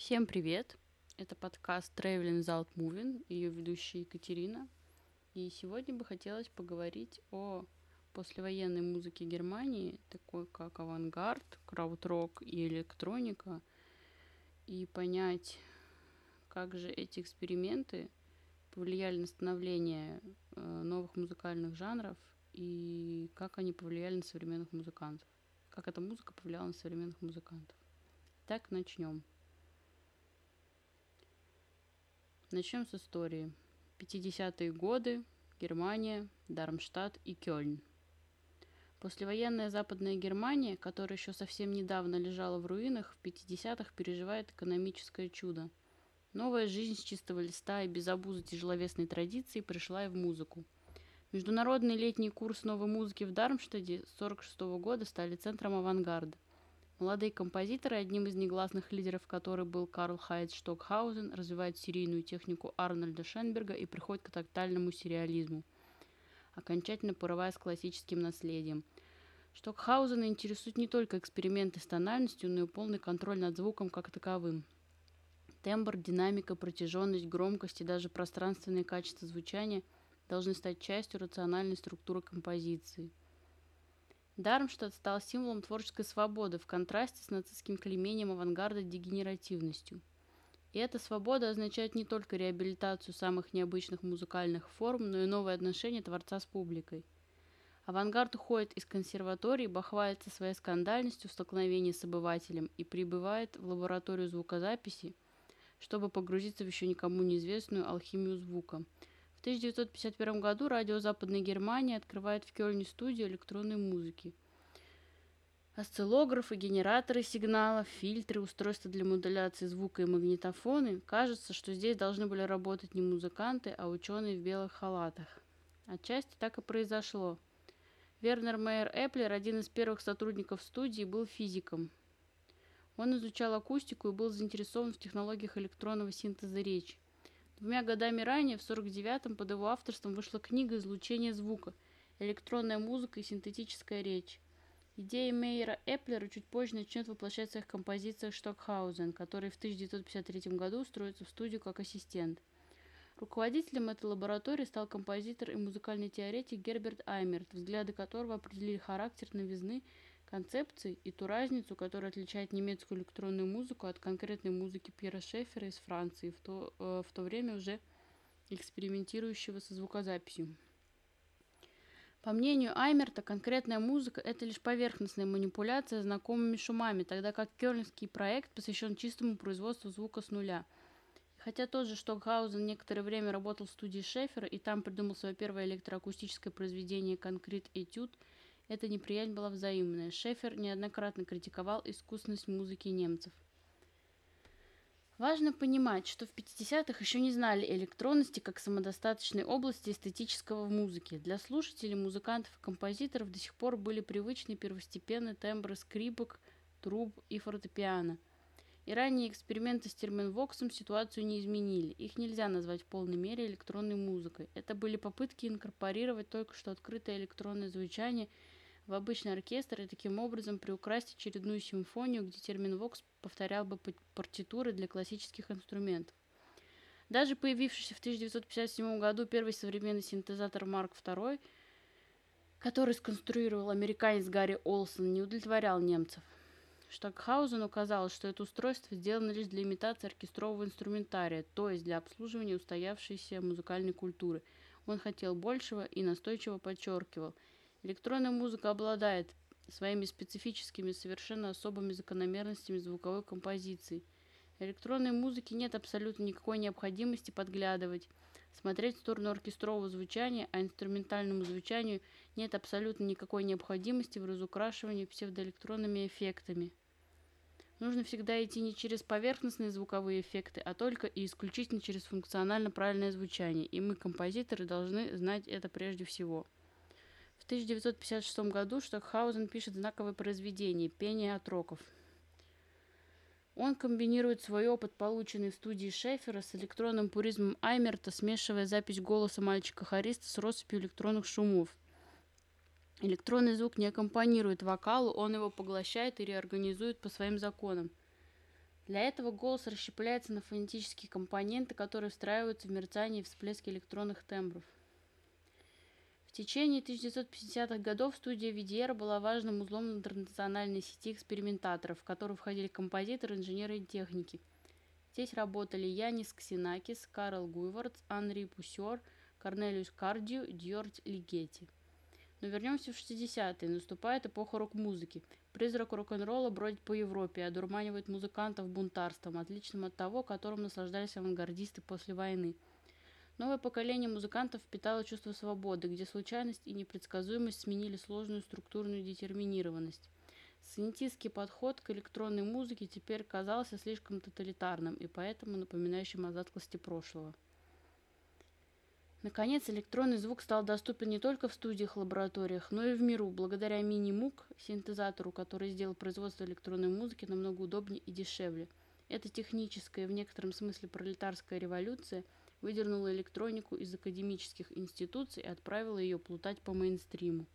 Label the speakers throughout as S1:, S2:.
S1: Всем привет! Это подкаст Traveling Without Moving, ее ведущая Екатерина. И сегодня бы хотелось поговорить о послевоенной музыке Германии, такой как авангард, крауд-рок и электроника, и понять, как же эти эксперименты повлияли на становление э, новых музыкальных жанров и как они повлияли на современных музыкантов. Как эта музыка повлияла на современных музыкантов. Так, начнем. Начнем с истории. 50-е годы, Германия, Дармштадт и Кёльн. Послевоенная Западная Германия, которая еще совсем недавно лежала в руинах, в 50-х переживает экономическое чудо. Новая жизнь с чистого листа и без обузы тяжеловесной традиции пришла и в музыку. Международный летний курс новой музыки в Дармштаде с 1946 года стали центром авангарда – Молодые композиторы, одним из негласных лидеров которой был Карл Хайц Штокхаузен, развивают серийную технику Арнольда Шенберга и приходят к тотальному сериализму, окончательно порывая с классическим наследием. Штокхаузена интересуют не только эксперименты с тональностью, но и полный контроль над звуком как таковым. Тембр, динамика, протяженность, громкость и даже пространственные качества звучания должны стать частью рациональной структуры композиции – Дармштадт стал символом творческой свободы в контрасте с нацистским клеймением авангарда дегенеративностью. И эта свобода означает не только реабилитацию самых необычных музыкальных форм, но и новое отношение творца с публикой. Авангард уходит из консерватории, бахвается своей скандальностью в столкновении с обывателем и прибывает в лабораторию звукозаписи, чтобы погрузиться в еще никому неизвестную алхимию звука – в 1951 году радио Западной Германии открывает в Кёльне студию электронной музыки. Осциллографы, генераторы сигналов, фильтры, устройства для модуляции звука и магнитофоны. Кажется, что здесь должны были работать не музыканты, а ученые в белых халатах. Отчасти так и произошло. Вернер Мейер Эплер, один из первых сотрудников студии, был физиком. Он изучал акустику и был заинтересован в технологиях электронного синтеза речи. Двумя годами ранее, в 49-м, под его авторством вышла книга «Излучение звука. Электронная музыка и синтетическая речь». Идея Мейера Эплера чуть позже начнет воплощаться в своих композициях Штокхаузен, который в 1953 году устроится в студию как ассистент. Руководителем этой лаборатории стал композитор и музыкальный теоретик Герберт Аймерт, взгляды которого определили характер новизны концепций и ту разницу, которая отличает немецкую электронную музыку от конкретной музыки Пьера Шефера из Франции, в то, э, в то время уже экспериментирующего со звукозаписью. По мнению Аймерта, конкретная музыка – это лишь поверхностная манипуляция знакомыми шумами, тогда как кёльнский проект посвящен чистому производству звука с нуля. Хотя тот же Штокхаузен некоторое время работал в студии Шефера и там придумал свое первое электроакустическое произведение «Конкрет Этюд», эта неприязнь была взаимная. Шефер неоднократно критиковал искусность музыки немцев. Важно понимать, что в 50-х еще не знали электронности как самодостаточной области эстетического в музыке. Для слушателей, музыкантов и композиторов до сих пор были привычны первостепенные тембры скрипок, труб и фортепиано. И ранние эксперименты с терминвоксом ситуацию не изменили. Их нельзя назвать в полной мере электронной музыкой. Это были попытки инкорпорировать только что открытое электронное звучание – в обычный оркестр и таким образом приукрасить очередную симфонию, где термин «вокс» повторял бы партитуры для классических инструментов. Даже появившийся в 1957 году первый современный синтезатор Марк II, который сконструировал американец Гарри Олсон, не удовлетворял немцев. Штокхаузену казалось, что это устройство сделано лишь для имитации оркестрового инструментария, то есть для обслуживания устоявшейся музыкальной культуры. Он хотел большего и настойчиво подчеркивал – Электронная музыка обладает своими специфическими, совершенно особыми закономерностями звуковой композиции. Электронной музыке нет абсолютно никакой необходимости подглядывать, смотреть в сторону оркестрового звучания, а инструментальному звучанию нет абсолютно никакой необходимости в разукрашивании псевдоэлектронными эффектами. Нужно всегда идти не через поверхностные звуковые эффекты, а только и исключительно через функционально правильное звучание, и мы, композиторы, должны знать это прежде всего. В 1956 году Штокхаузен пишет знаковое произведение «Пение от роков». Он комбинирует свой опыт, полученный в студии Шефера, с электронным пуризмом Аймерта, смешивая запись голоса мальчика-хориста с россыпью электронных шумов. Электронный звук не аккомпанирует вокалу, он его поглощает и реорганизует по своим законам. Для этого голос расщепляется на фонетические компоненты, которые встраиваются в мерцание и всплески электронных тембров. В течение 1950-х годов студия VDR была важным узлом интернациональной сети экспериментаторов, в которую входили композиторы, инженеры и техники. Здесь работали Янис Ксенакис, Карл Гуйвардс, Анри Пусер, Корнелиус Кардио, Дьордь Лигетти. Но вернемся в 60-е. Наступает эпоха рок-музыки. Призрак рок-н-ролла бродит по Европе и одурманивает музыкантов бунтарством, отличным от того, которым наслаждались авангардисты после войны. Новое поколение музыкантов впитало чувство свободы, где случайность и непредсказуемость сменили сложную структурную детерминированность. Санитистский подход к электронной музыке теперь казался слишком тоталитарным и поэтому напоминающим о затклости прошлого. Наконец, электронный звук стал доступен не только в студиях-лабораториях, но и в миру, благодаря мини-мук, синтезатору, который сделал производство электронной музыки намного удобнее и дешевле. Эта техническая и в некотором смысле пролетарская революция выдернула электронику из академических институций и отправила ее плутать по мейнстриму.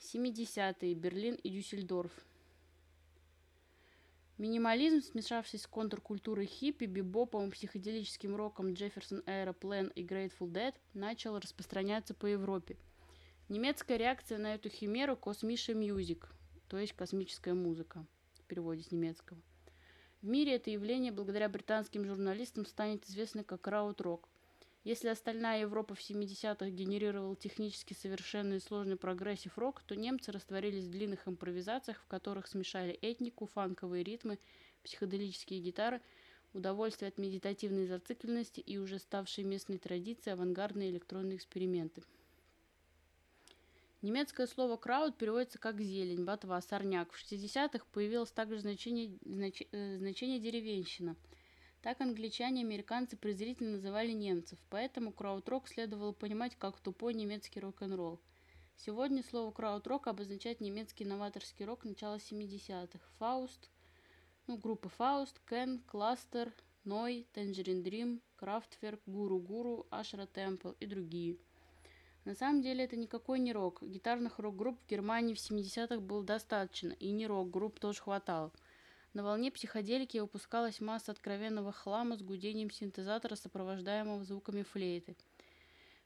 S1: 70-е. Берлин и Дюссельдорф. Минимализм, смешавшись с контркультурой хиппи, бибопом, психоделическим роком Jefferson Aeroplane и Grateful Dead, начал распространяться по Европе. Немецкая реакция на эту химеру – kosmische Musik, то есть космическая музыка, в переводе с немецкого. В мире это явление благодаря британским журналистам станет известно как краут-рок. Если остальная Европа в 70-х генерировала технически совершенный и сложный progressive rock, то немцы растворились в длинных импровизациях, в которых смешали этнику, фанковые ритмы, психоделические гитары, удовольствие от медитативной зацикленности и уже ставшие местной традицией авангардные электронные эксперименты. Немецкое слово «Kraut» переводится как «зелень», «ботва», «сорняк». В 60-х появилось также значение, знач, э, значение «деревенщина». Так англичане и американцы презрительно называли немцев, поэтому краутрок следовало понимать как тупой немецкий рок-н-ролл. Сегодня слово краутрок обозначает немецкий новаторский рок начала 70-х. Faust, ну, группы Faust, Can, Cluster, Neu!, Tangerine Dream, Kraftwerk, Guru Guru, Ash Ra Tempel и другие. На самом деле это никакой не рок. Гитарных рок-групп в Германии в 70-х было достаточно, и не рок-групп тоже хватало. На волне психоделики выпускалась масса откровенного хлама с гудением синтезатора, сопровождаемого звуками флейты.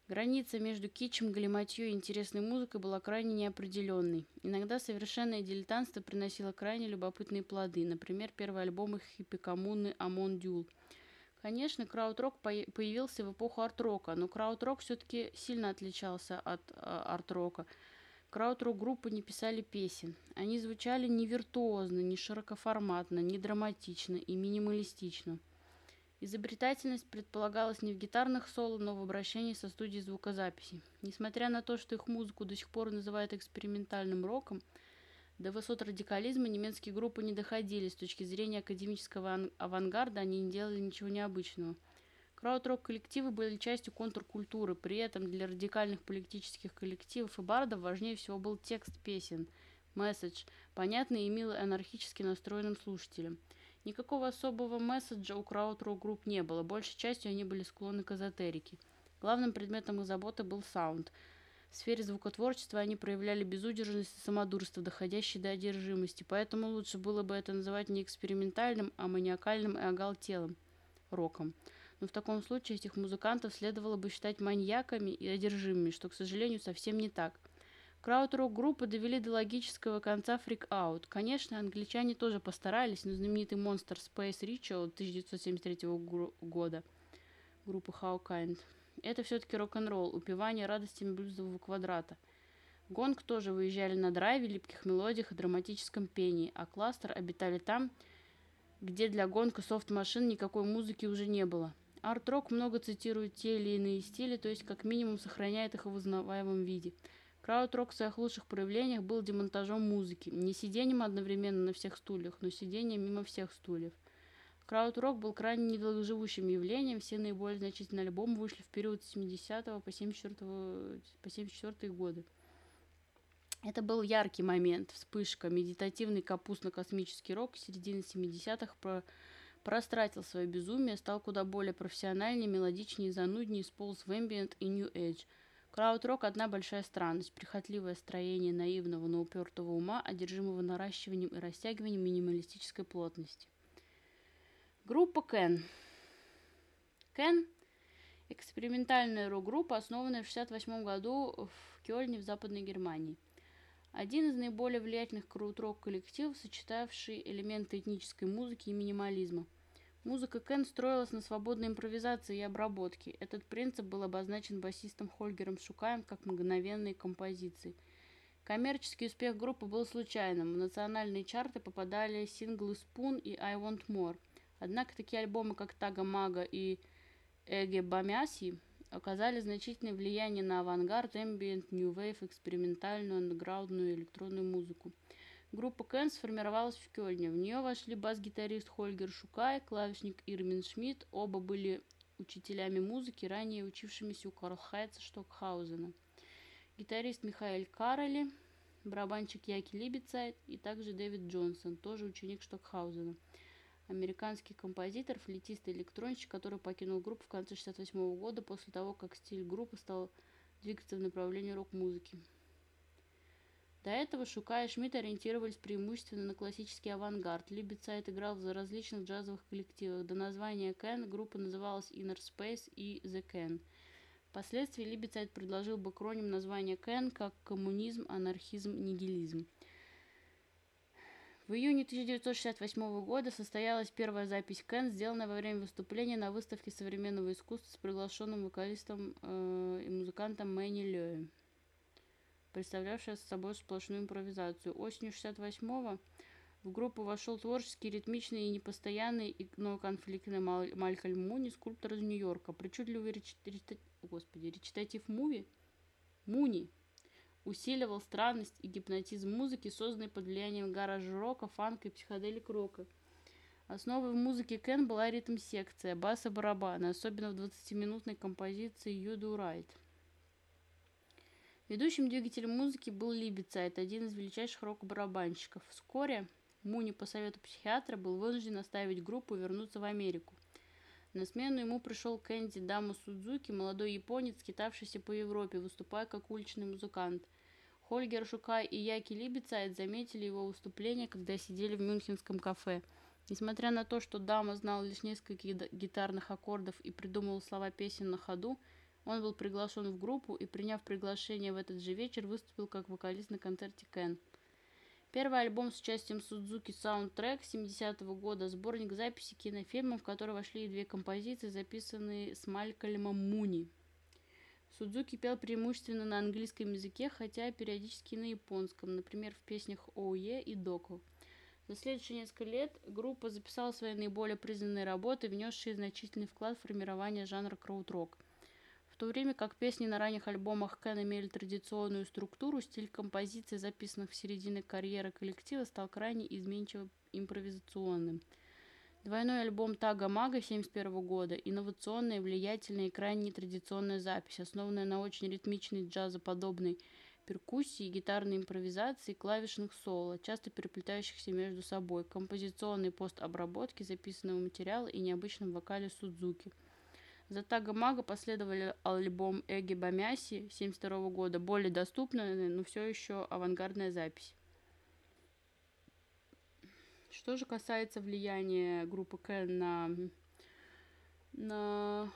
S1: Граница между кичем, галиматьей и интересной музыкой была крайне неопределенной. Иногда совершенное дилетантство приносило крайне любопытные плоды, например, первый альбом их хиппи-коммуны «Амон Дюл». Конечно, крауд-рок появился в эпоху арт-рока, но крауд-рок все-таки сильно отличался от э, арт-рока – краудрок группы не писали песен. Они звучали не виртуозно, не широкоформатно, не драматично и минималистично. Изобретательность предполагалась не в гитарных соло, но в обращении со студией звукозаписи. Несмотря на то, что их музыку до сих пор называют экспериментальным роком, до высот радикализма немецкие группы не доходили. С точки зрения академического авангарда они не делали ничего необычного – Краут-рок-коллективы были частью контркультуры, при этом для радикальных политических коллективов и бардов важнее всего был текст песен, месседж, понятный и милый анархически настроенным слушателям. Никакого особого месседжа у краут-рок-групп не было, большей частью они были склонны к эзотерике. Главным предметом их заботы был саунд. В сфере звукотворчества они проявляли безудержность и самодурство, доходящее до одержимости, поэтому лучше было бы это называть не экспериментальным, а маниакальным и оголтелым роком но в таком случае этих музыкантов следовало бы считать маньяками и одержимыми, что, к сожалению, совсем не так. Крауд-рок-группы довели до логического конца Freak Out. Конечно, англичане тоже постарались, но знаменитый монстр Space Ritual 1973 года группы How Kind. Это все-таки рок-н-ролл, упивание радостями блюзового квадрата. Гонг тоже выезжали на драйве, липких мелодиях и драматическом пении, а кластер обитали там, где для гонка софт-машин никакой музыки уже не было. Арт-рок много цитирует те или иные стили, то есть как минимум сохраняет их в узнаваемом виде. Крауд-рок в своих лучших проявлениях был демонтажом музыки, не сидением одновременно на всех стульях, но сидением мимо всех стульев. Крауд-рок был крайне недолгоживущим явлением, все наиболее значительные альбомы вышли в период с 70 по 74, по 74 годы. Это был яркий момент, вспышка, медитативный капустно-космический рок середины 70-х про Простратил свое безумие, стал куда более профессиональнее, мелодичнее, зануднее, сполз в ambient и new age. Крауд-рок – одна большая странность, прихотливое строение наивного, но упертого ума, одержимого наращиванием и растягиванием минималистической плотности. Группа Кен. Кен – экспериментальная рок-группа, основанная в 1968 году в Кёльне в Западной Германии. Один из наиболее влиятельных крауд-рок коллективов, сочетавший элементы этнической музыки и минимализма. Музыка Кен строилась на свободной импровизации и обработке. Этот принцип был обозначен басистом Хольгером Шукаем как мгновенные композиции. Коммерческий успех группы был случайным. В национальные чарты попадали синглы Spoon и I Want More. Однако такие альбомы, как Тага Мага и Эге Бамяси, оказали значительное влияние на авангард, ambient, new wave, экспериментальную, андеграундную электронную музыку. Группа Кен сформировалась в Кёльне. В нее вошли бас-гитарист Хольгер Шукай, клавишник Ирмин Шмидт. Оба были учителями музыки, ранее учившимися у Карлхайца Штокхаузена. Гитарист Михаил Кароли, барабанщик Яки Либецайт и также Дэвид Джонсон, тоже ученик Штокхаузена американский композитор, флейтист и электронщик, который покинул группу в конце 1968 года после того, как стиль группы стал двигаться в направлении рок-музыки. До этого Шука и Шмидт ориентировались преимущественно на классический авангард. Либецайт играл в различных джазовых коллективах. До названия Кен группа называлась Inner Space и The Ken. Впоследствии Либецайт предложил бы акроним названия Кен как коммунизм, анархизм, нигилизм. В июне 1968 года состоялась первая запись Кен, сделанная во время выступления на выставке современного искусства с приглашенным вокалистом э, и музыкантом Мэнни Лёем, представлявшая собой сплошную импровизацию. Осенью 1968 в группу вошел творческий, ритмичный и непостоянный, но конфликтный Малькольм Муни, скульптор из Нью-Йорка. Причудливый реч... Реч... Господи, речитатив Муви? Муни усиливал странность и гипнотизм музыки, созданной под влиянием гараж-рока, фанка и психоделик-рока. Основой в музыке Кен была ритм-секция, и барабаны, особенно в 20-минутной композиции «You Right». Ведущим двигателем музыки был Либецайт, один из величайших рок-барабанщиков. Вскоре Муни по совету психиатра был вынужден оставить группу и вернуться в Америку. На смену ему пришел Кэнди Даму Судзуки, молодой японец, скитавшийся по Европе, выступая как уличный музыкант – Хольгер Шукай и Яки Либецайт заметили его выступление, когда сидели в мюнхенском кафе. Несмотря на то, что дама знал лишь несколько гитарных аккордов и придумывал слова песен на ходу, он был приглашен в группу и, приняв приглашение в этот же вечер, выступил как вокалист на концерте Кен. Первый альбом с участием Судзуки Саундтрек 70-го года, сборник записи кинофильмов, в который вошли две композиции, записанные с Малькольмом Муни. Судзуки пел преимущественно на английском языке, хотя периодически на японском, например, в песнях «Оуе» и «Доку». За следующие несколько лет группа записала свои наиболее признанные работы, внесшие значительный вклад в формирование жанра крауд-рок. В то время как песни на ранних альбомах Кен имели традиционную структуру, стиль композиций, записанных в середине карьеры коллектива, стал крайне изменчиво импровизационным – Двойной альбом Тага Мага 1971 года – инновационная, влиятельная и крайне нетрадиционная запись, основанная на очень ритмичной джазоподобной перкуссии, гитарной импровизации клавишных соло, часто переплетающихся между собой, композиционной постобработки записанного материала и необычном вокале Судзуки. За Тага Мага последовали альбом Эги Бамяси 1972 года, более доступная, но все еще авангардная запись. Что же касается влияния группы Кен на, на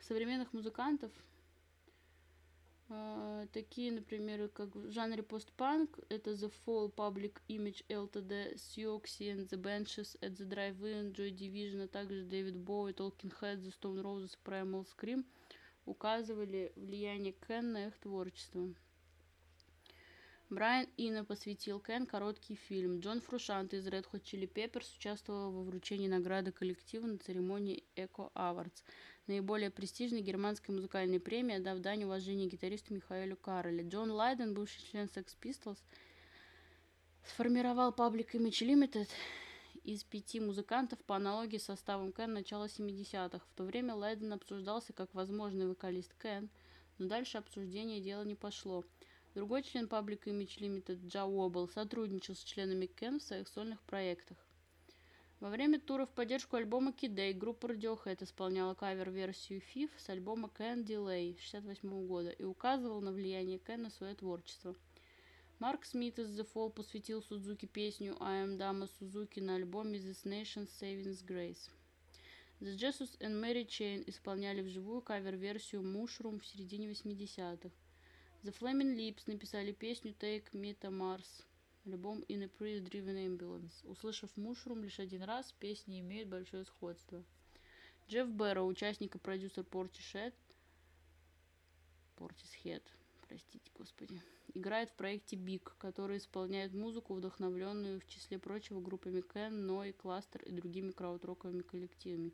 S1: современных музыкантов, такие, например, как в жанре постпанк, это The Fall, Public Image Ltd, Sioxy and the Benches, At the Drive-In, Joy Division, а также Дэвид Боуи, Talking Heads, The Stone Roses, Primal Scream указывали влияние Кен на их творчество. Брайан Инна посвятил Кен короткий фильм. Джон Фрушант из Red Hot Chili Peppers участвовал во вручении награды коллективу на церемонии Echo Awards, наиболее престижной германской музыкальной премии, дав дань уважения гитаристу Михаэлю Кароле. Джон Лайден, бывший член Sex Pistols, сформировал Public Image Limited из пяти музыкантов по аналогии с составом Кен начала 70-х. В то время Лайден обсуждался как возможный вокалист Кен, но дальше обсуждение дела не пошло – Другой член Public Image Limited Джа Уобл сотрудничал с членами Кен в своих сольных проектах. Во время тура в поддержку альбома Day группа Radiohead исполняла кавер-версию Fifth с альбома Can Delay 1968 года и указывал на влияние Кен на свое творчество. Марк Смит из The Fall посвятил Судзуки песню I Am Dama Suzuki на альбоме This Nation's Saving Grace. The Jesus and Mary Chain исполняли вживую кавер-версию Mushroom в середине 80-х. The Flaming Lips написали песню Take Me to Mars, альбом In a Priest Driven Ambulance. Услышав Mushroom лишь один раз, песни имеют большое сходство. Джефф Бэрроу, участник и продюсер Portishead, Portishead, простите, господи, играет в проекте Big, который исполняет музыку, вдохновленную, в числе прочего, группами Кен, Ной, Кластер и другими краудроковыми коллективами.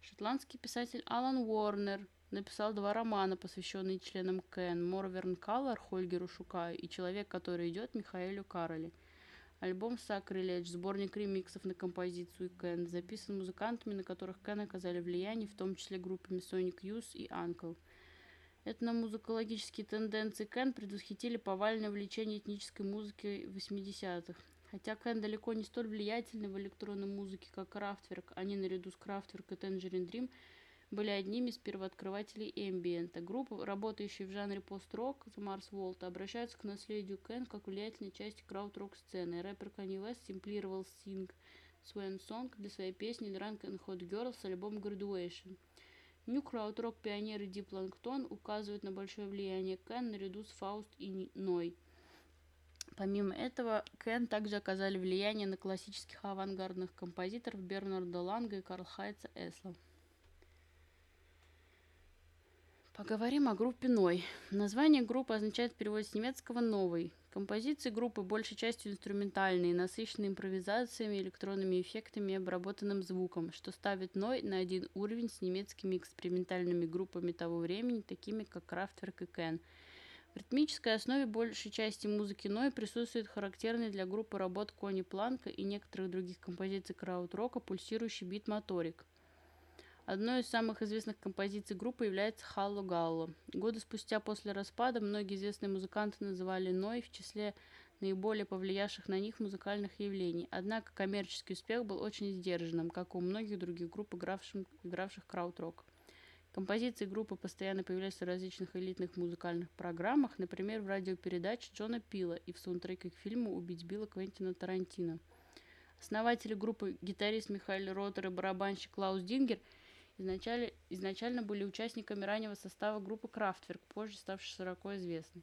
S1: Шотландский писатель Алан Уорнер написал два романа, посвященные членам Кен «Морверн Каллар» Хольгеру Шукаю и «Человек, который идет» Михаэлю Кароли. Альбом «Sacrilege» – сборник ремиксов на композицию Кен, записан музыкантами, на которых Кен оказали влияние, в том числе группами Sonic Youth и Uncle. Этномузыкологические тенденции Кен предвосхитили повальное влечение этнической музыкой 80-х. Хотя Кен далеко не столь влиятельны в электронной музыке, как Крафтверк, они наряду с Крафтверк и Tangerine Dream были одними из первооткрывателей эмбиента. Группы, работающие в жанре пост-рок, Mars Volta, обращаются к наследию Кен как влиятельной части крауд-рок сцены. Рэпер Kanye West симплировал Sing Swan Song для своей песни Drunk and Hot Girl с альбома Graduation. New крауд-рок пионеры Deep Langton указывают на большое влияние Кен наряду с Фауст и Ной. Помимо этого, Кен также оказали влияние на классических авангардных композиторов Бернарда Ланга и Карл Хайца Эсла. Поговорим о группе Ной. Название группы означает в переводе с немецкого «новый». Композиции группы большей частью инструментальные, насыщенные импровизациями, электронными эффектами и обработанным звуком, что ставит Ной на один уровень с немецкими экспериментальными группами того времени, такими как Kraftwerk и Кен – в ритмической основе большей части музыки Ной присутствует характерный для группы работ Кони Планка и некоторых других композиций крауд-рока пульсирующий бит-моторик. Одной из самых известных композиций группы является «Халло Галло». Годы спустя после распада многие известные музыканты называли Ной в числе наиболее повлиявших на них музыкальных явлений. Однако коммерческий успех был очень сдержанным, как у многих других групп, игравших, крауд-рок. Композиции группы постоянно появляются в различных элитных музыкальных программах, например, в радиопередаче Джона Пила и в саундтреке к фильму «Убить Билла» Квентина Тарантино. Основатели группы гитарист Михаил Ротер и барабанщик Клаус Дингер изначально, изначально были участниками раннего состава группы Крафтверк, позже ставшей широко известной.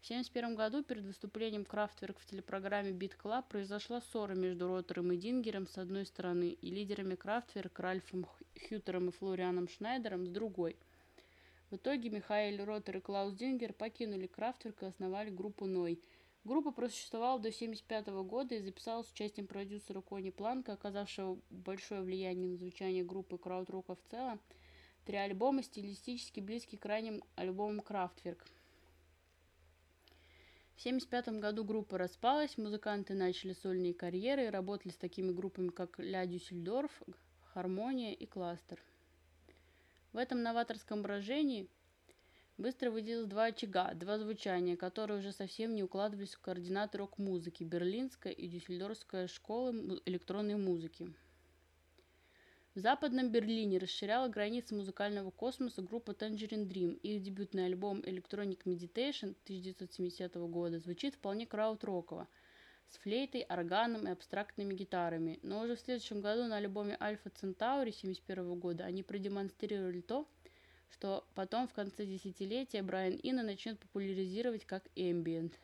S1: В 1971 году перед выступлением Крафтверк в телепрограмме Beat Club произошла ссора между Ротором и Дингером с одной стороны и лидерами Крафтверк Ральфом Хьютером и Флорианом Шнайдером с другой. В итоге Михаил Ротер и Клаус Дингер покинули Крафтверк и основали группу Ной. Группа просуществовала до 1975 года и записалась с участием продюсера Кони Планка, оказавшего большое влияние на звучание группы краудрока в целом. Три альбома стилистически близки к ранним альбомам Крафтверк – в 1975 году группа распалась, музыканты начали сольные карьеры и работали с такими группами, как Ля Дюссельдорф, Хармония и Кластер. В этом новаторском брожении быстро выделилось два очага, два звучания, которые уже совсем не укладывались в координаты рок-музыки – Берлинская и Дюссельдорфская школы электронной музыки. В Западном Берлине расширяла границы музыкального космоса группа Tangerine Dream. Их дебютный альбом Electronic Meditation 1970 года звучит вполне крауд-роково, с флейтой, органом и абстрактными гитарами. Но уже в следующем году на альбоме Alpha Centauri 1971 года они продемонстрировали то, что потом в конце десятилетия Брайан Инна начнет популяризировать как ambient –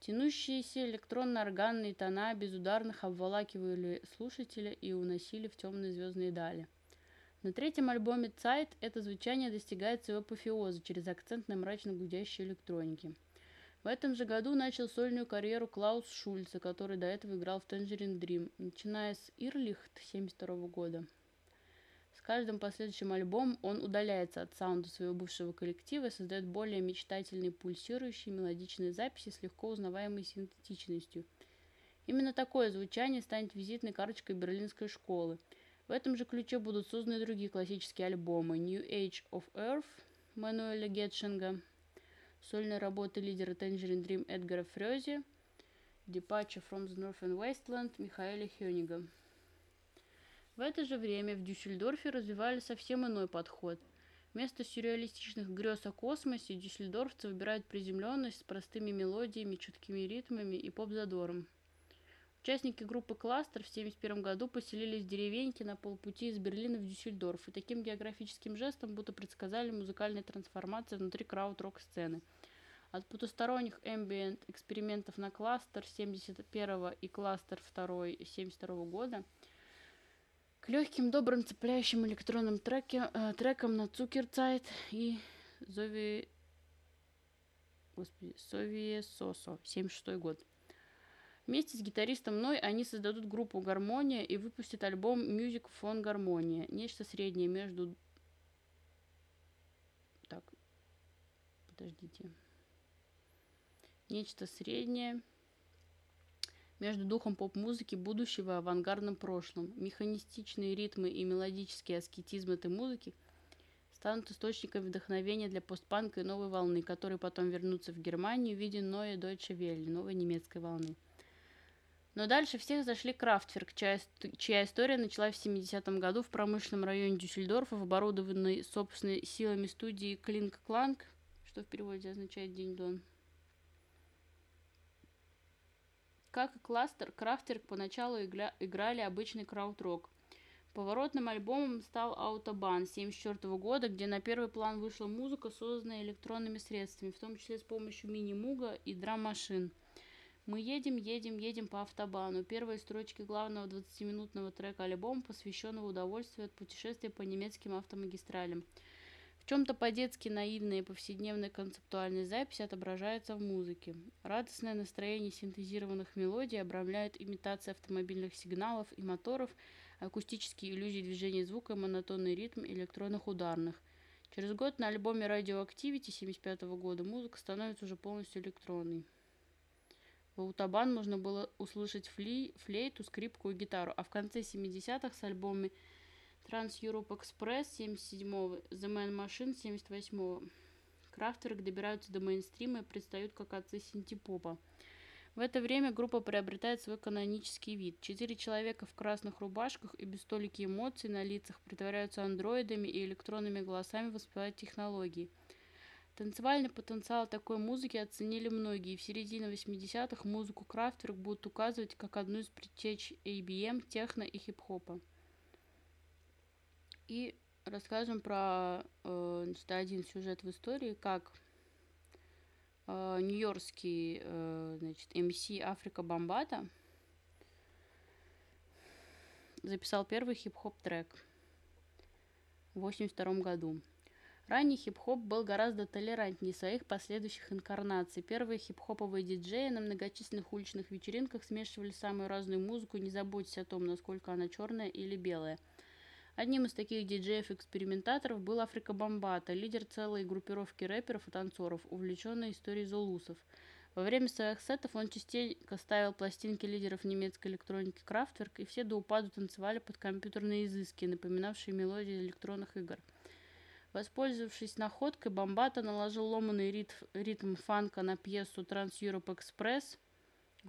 S1: Тянущиеся электронно-органные тона безударных обволакивали слушателя и уносили в темные звездные дали. На третьем альбоме «Цайт» это звучание достигает своего апофеоза через акцент на мрачно гудящей электронике. В этом же году начал сольную карьеру Клаус Шульца, который до этого играл в Tangerine Dream, начиная с «Ирлихт» 1972 года каждым последующим альбомом он удаляется от саунда своего бывшего коллектива и создает более мечтательные, пульсирующие мелодичные записи с легко узнаваемой синтетичностью. Именно такое звучание станет визитной карточкой берлинской школы. В этом же ключе будут созданы другие классические альбомы New Age of Earth Мануэля Гетшинга, сольные работы лидера Tangerine Dream Эдгара Фрёзи, Departure from the Northern Wasteland Михаэля Хёнига. В это же время в Дюссельдорфе развивали совсем иной подход. Вместо сюрреалистичных грез о космосе дюссельдорфцы выбирают приземленность с простыми мелодиями, чуткими ритмами и поп-задором. Участники группы «Кластер» в 1971 году поселились в деревеньке на полпути из Берлина в Дюссельдорф и таким географическим жестом будто предсказали музыкальные трансформации внутри крауд-рок-сцены. От потусторонних ambient экспериментов на «Кластер» 71 и «Кластер» 2 72 года легким, добрым, цепляющим электронным треке, э, трекам на «Цукерцайт» и «Зови...» Господи, «Совие Сосо» 76 год. Вместе с гитаристом Ной они создадут группу «Гармония» и выпустят альбом «Music Фон Гармония», нечто среднее между... Так, подождите. Нечто среднее между духом поп-музыки будущего и авангардным прошлым. Механистичные ритмы и мелодический аскетизм этой музыки станут источником вдохновения для постпанка и новой волны, которые потом вернутся в Германию в виде Neue Deutsche Welle, новой немецкой волны. Но дальше всех зашли Крафтверк, чья, чья история началась в 70-м году в промышленном районе Дюссельдорфа, в оборудованной собственной силами студии Клинк Кланк, что в переводе означает День Дон. Как и Кластер, Крафтверк поначалу игля, играли обычный крауд-рок. Поворотным альбомом стал Аутобан 1974 года, где на первый план вышла музыка, созданная электронными средствами, в том числе с помощью мини-муга и драм-машин – мы едем, едем, едем по автобану. Первые строчки главного 20-минутного трека альбома, посвященного удовольствию от путешествия по немецким автомагистралям. Чем-то по-детски наивная и повседневная концептуальная запись отображается в музыке. Радостное настроение синтезированных мелодий обрамляет имитация автомобильных сигналов и моторов, акустические иллюзии движения звука и монотонный ритм электронных ударных. Через год на альбоме Radioactivity 1975 года музыка становится уже полностью электронной. В Аутабан можно было услышать фли, флейту, скрипку и гитару, а в конце 70-х с альбомами Europe Express 77-го, The Man Machine 78-го Крафтерок добираются до мейнстрима и предстают как отцы синтепопа. В это время группа приобретает свой канонический вид. Четыре человека в красных рубашках и без столики эмоций на лицах притворяются андроидами и электронными голосами воспевают технологии – Танцевальный потенциал такой музыки оценили многие, в середине 80-х музыку Крафтверк будут указывать как одну из предтеч ABM, техно и хип-хопа. И расскажем про э, значит, один сюжет в истории, как э, нью-йоркский э, значит, MC Африка Бомбата записал первый хип-хоп трек в 82 году. Ранний хип-хоп был гораздо толерантнее своих последующих инкарнаций. Первые хип-хоповые диджеи на многочисленных уличных вечеринках смешивали самую разную музыку, не заботясь о том, насколько она черная или белая. Одним из таких диджеев-экспериментаторов был Африка Бомбата, лидер целой группировки рэперов и танцоров, увлеченной историей золусов. Во время своих сетов он частенько ставил пластинки лидеров немецкой электроники Крафтверк, и все до упаду танцевали под компьютерные изыски, напоминавшие мелодии электронных игр – Воспользовавшись находкой, Бомбата наложил ломаный ритм, ритм фанка на пьесу Trans Europe Express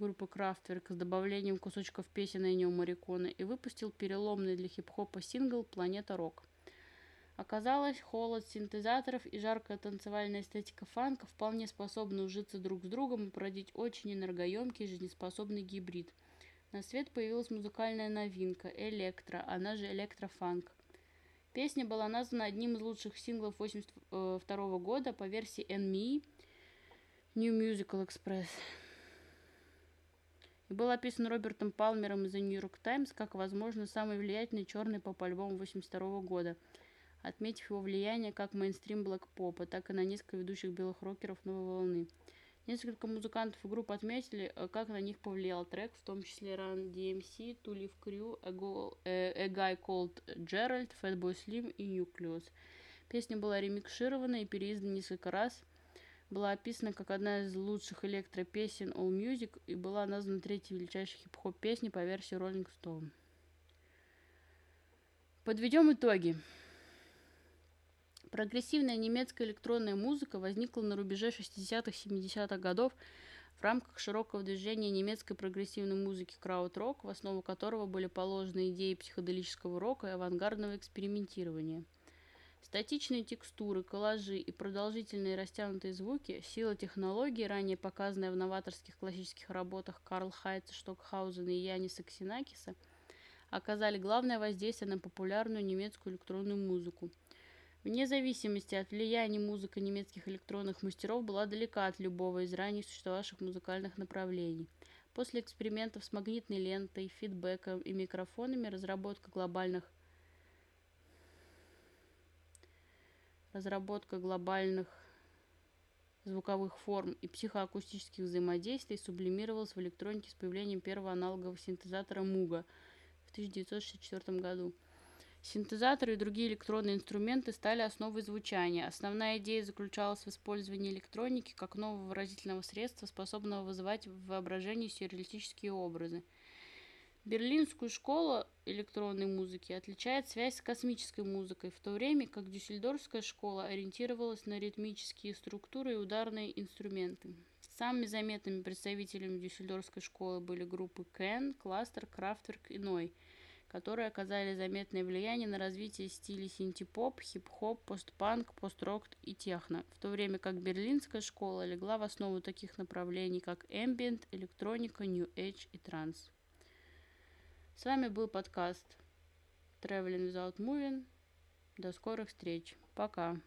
S1: группы Крафтверк с добавлением кусочков песен Энио Марикона и выпустил переломный для хип-хопа сингл «Планета Рок». Оказалось, холод синтезаторов и жаркая танцевальная эстетика фанка вполне способны ужиться друг с другом и породить очень энергоемкий жизнеспособный гибрид. На свет появилась музыкальная новинка – электро, она же электрофанк. Песня была названа одним из лучших синглов 1982 года по версии NME New Musical Express. И был описан Робертом Палмером из The New York Times как, возможно, самый влиятельный черный поп-альбом 1982 года, отметив его влияние как мейнстрим блэк-попа, так и на несколько ведущих белых рокеров новой волны – Несколько музыкантов и групп отметили, э, как на них повлиял трек, в том числе Run DMC, To Live Crew, A, Go, э, A Guy Called Gerald, Fatboy Slim и Nucleus. Песня была ремикширована и переиздана несколько раз. Была описана как одна из лучших электропесен All Music и была названа третьей величайшей хип-хоп песней по версии Rolling Stone. Подведем итоги. Прогрессивная немецкая электронная музыка возникла на рубеже 60-70-х годов в рамках широкого движения немецкой прогрессивной музыки крауд-рок, в основу которого были положены идеи психоделического рока и авангардного экспериментирования. Статичные текстуры, коллажи и продолжительные растянутые звуки – сила технологии, ранее показанная в новаторских классических работах Карл Хайца Штокхаузена и Яниса Ксенакиса, оказали главное воздействие на популярную немецкую электронную музыку – Вне зависимости от влияния музыка немецких электронных мастеров была далека от любого из ранее существовавших музыкальных направлений. После экспериментов с магнитной лентой, фидбэком и микрофонами разработка глобальных разработка глобальных звуковых форм и психоакустических взаимодействий сублимировалась в электронике с появлением первого аналогового синтезатора Муга в 1964 году. Синтезаторы и другие электронные инструменты стали основой звучания. Основная идея заключалась в использовании электроники как нового выразительного средства, способного вызывать в воображении сюрреалистические образы. Берлинскую школу электронной музыки отличает связь с космической музыкой, в то время как Дюссельдорфская школа ориентировалась на ритмические структуры и ударные инструменты. Самыми заметными представителями Дюссельдорфской школы были группы Кен, Кластер, Крафтверк и Ной – которые оказали заметное влияние на развитие стилей синти-поп, хип-хоп, постпанк, пост-рок и техно, в то время как берлинская школа легла в основу таких направлений, как ambient, электроника, age и транс. С вами был подкаст Traveling Without Moving. До скорых встреч. Пока.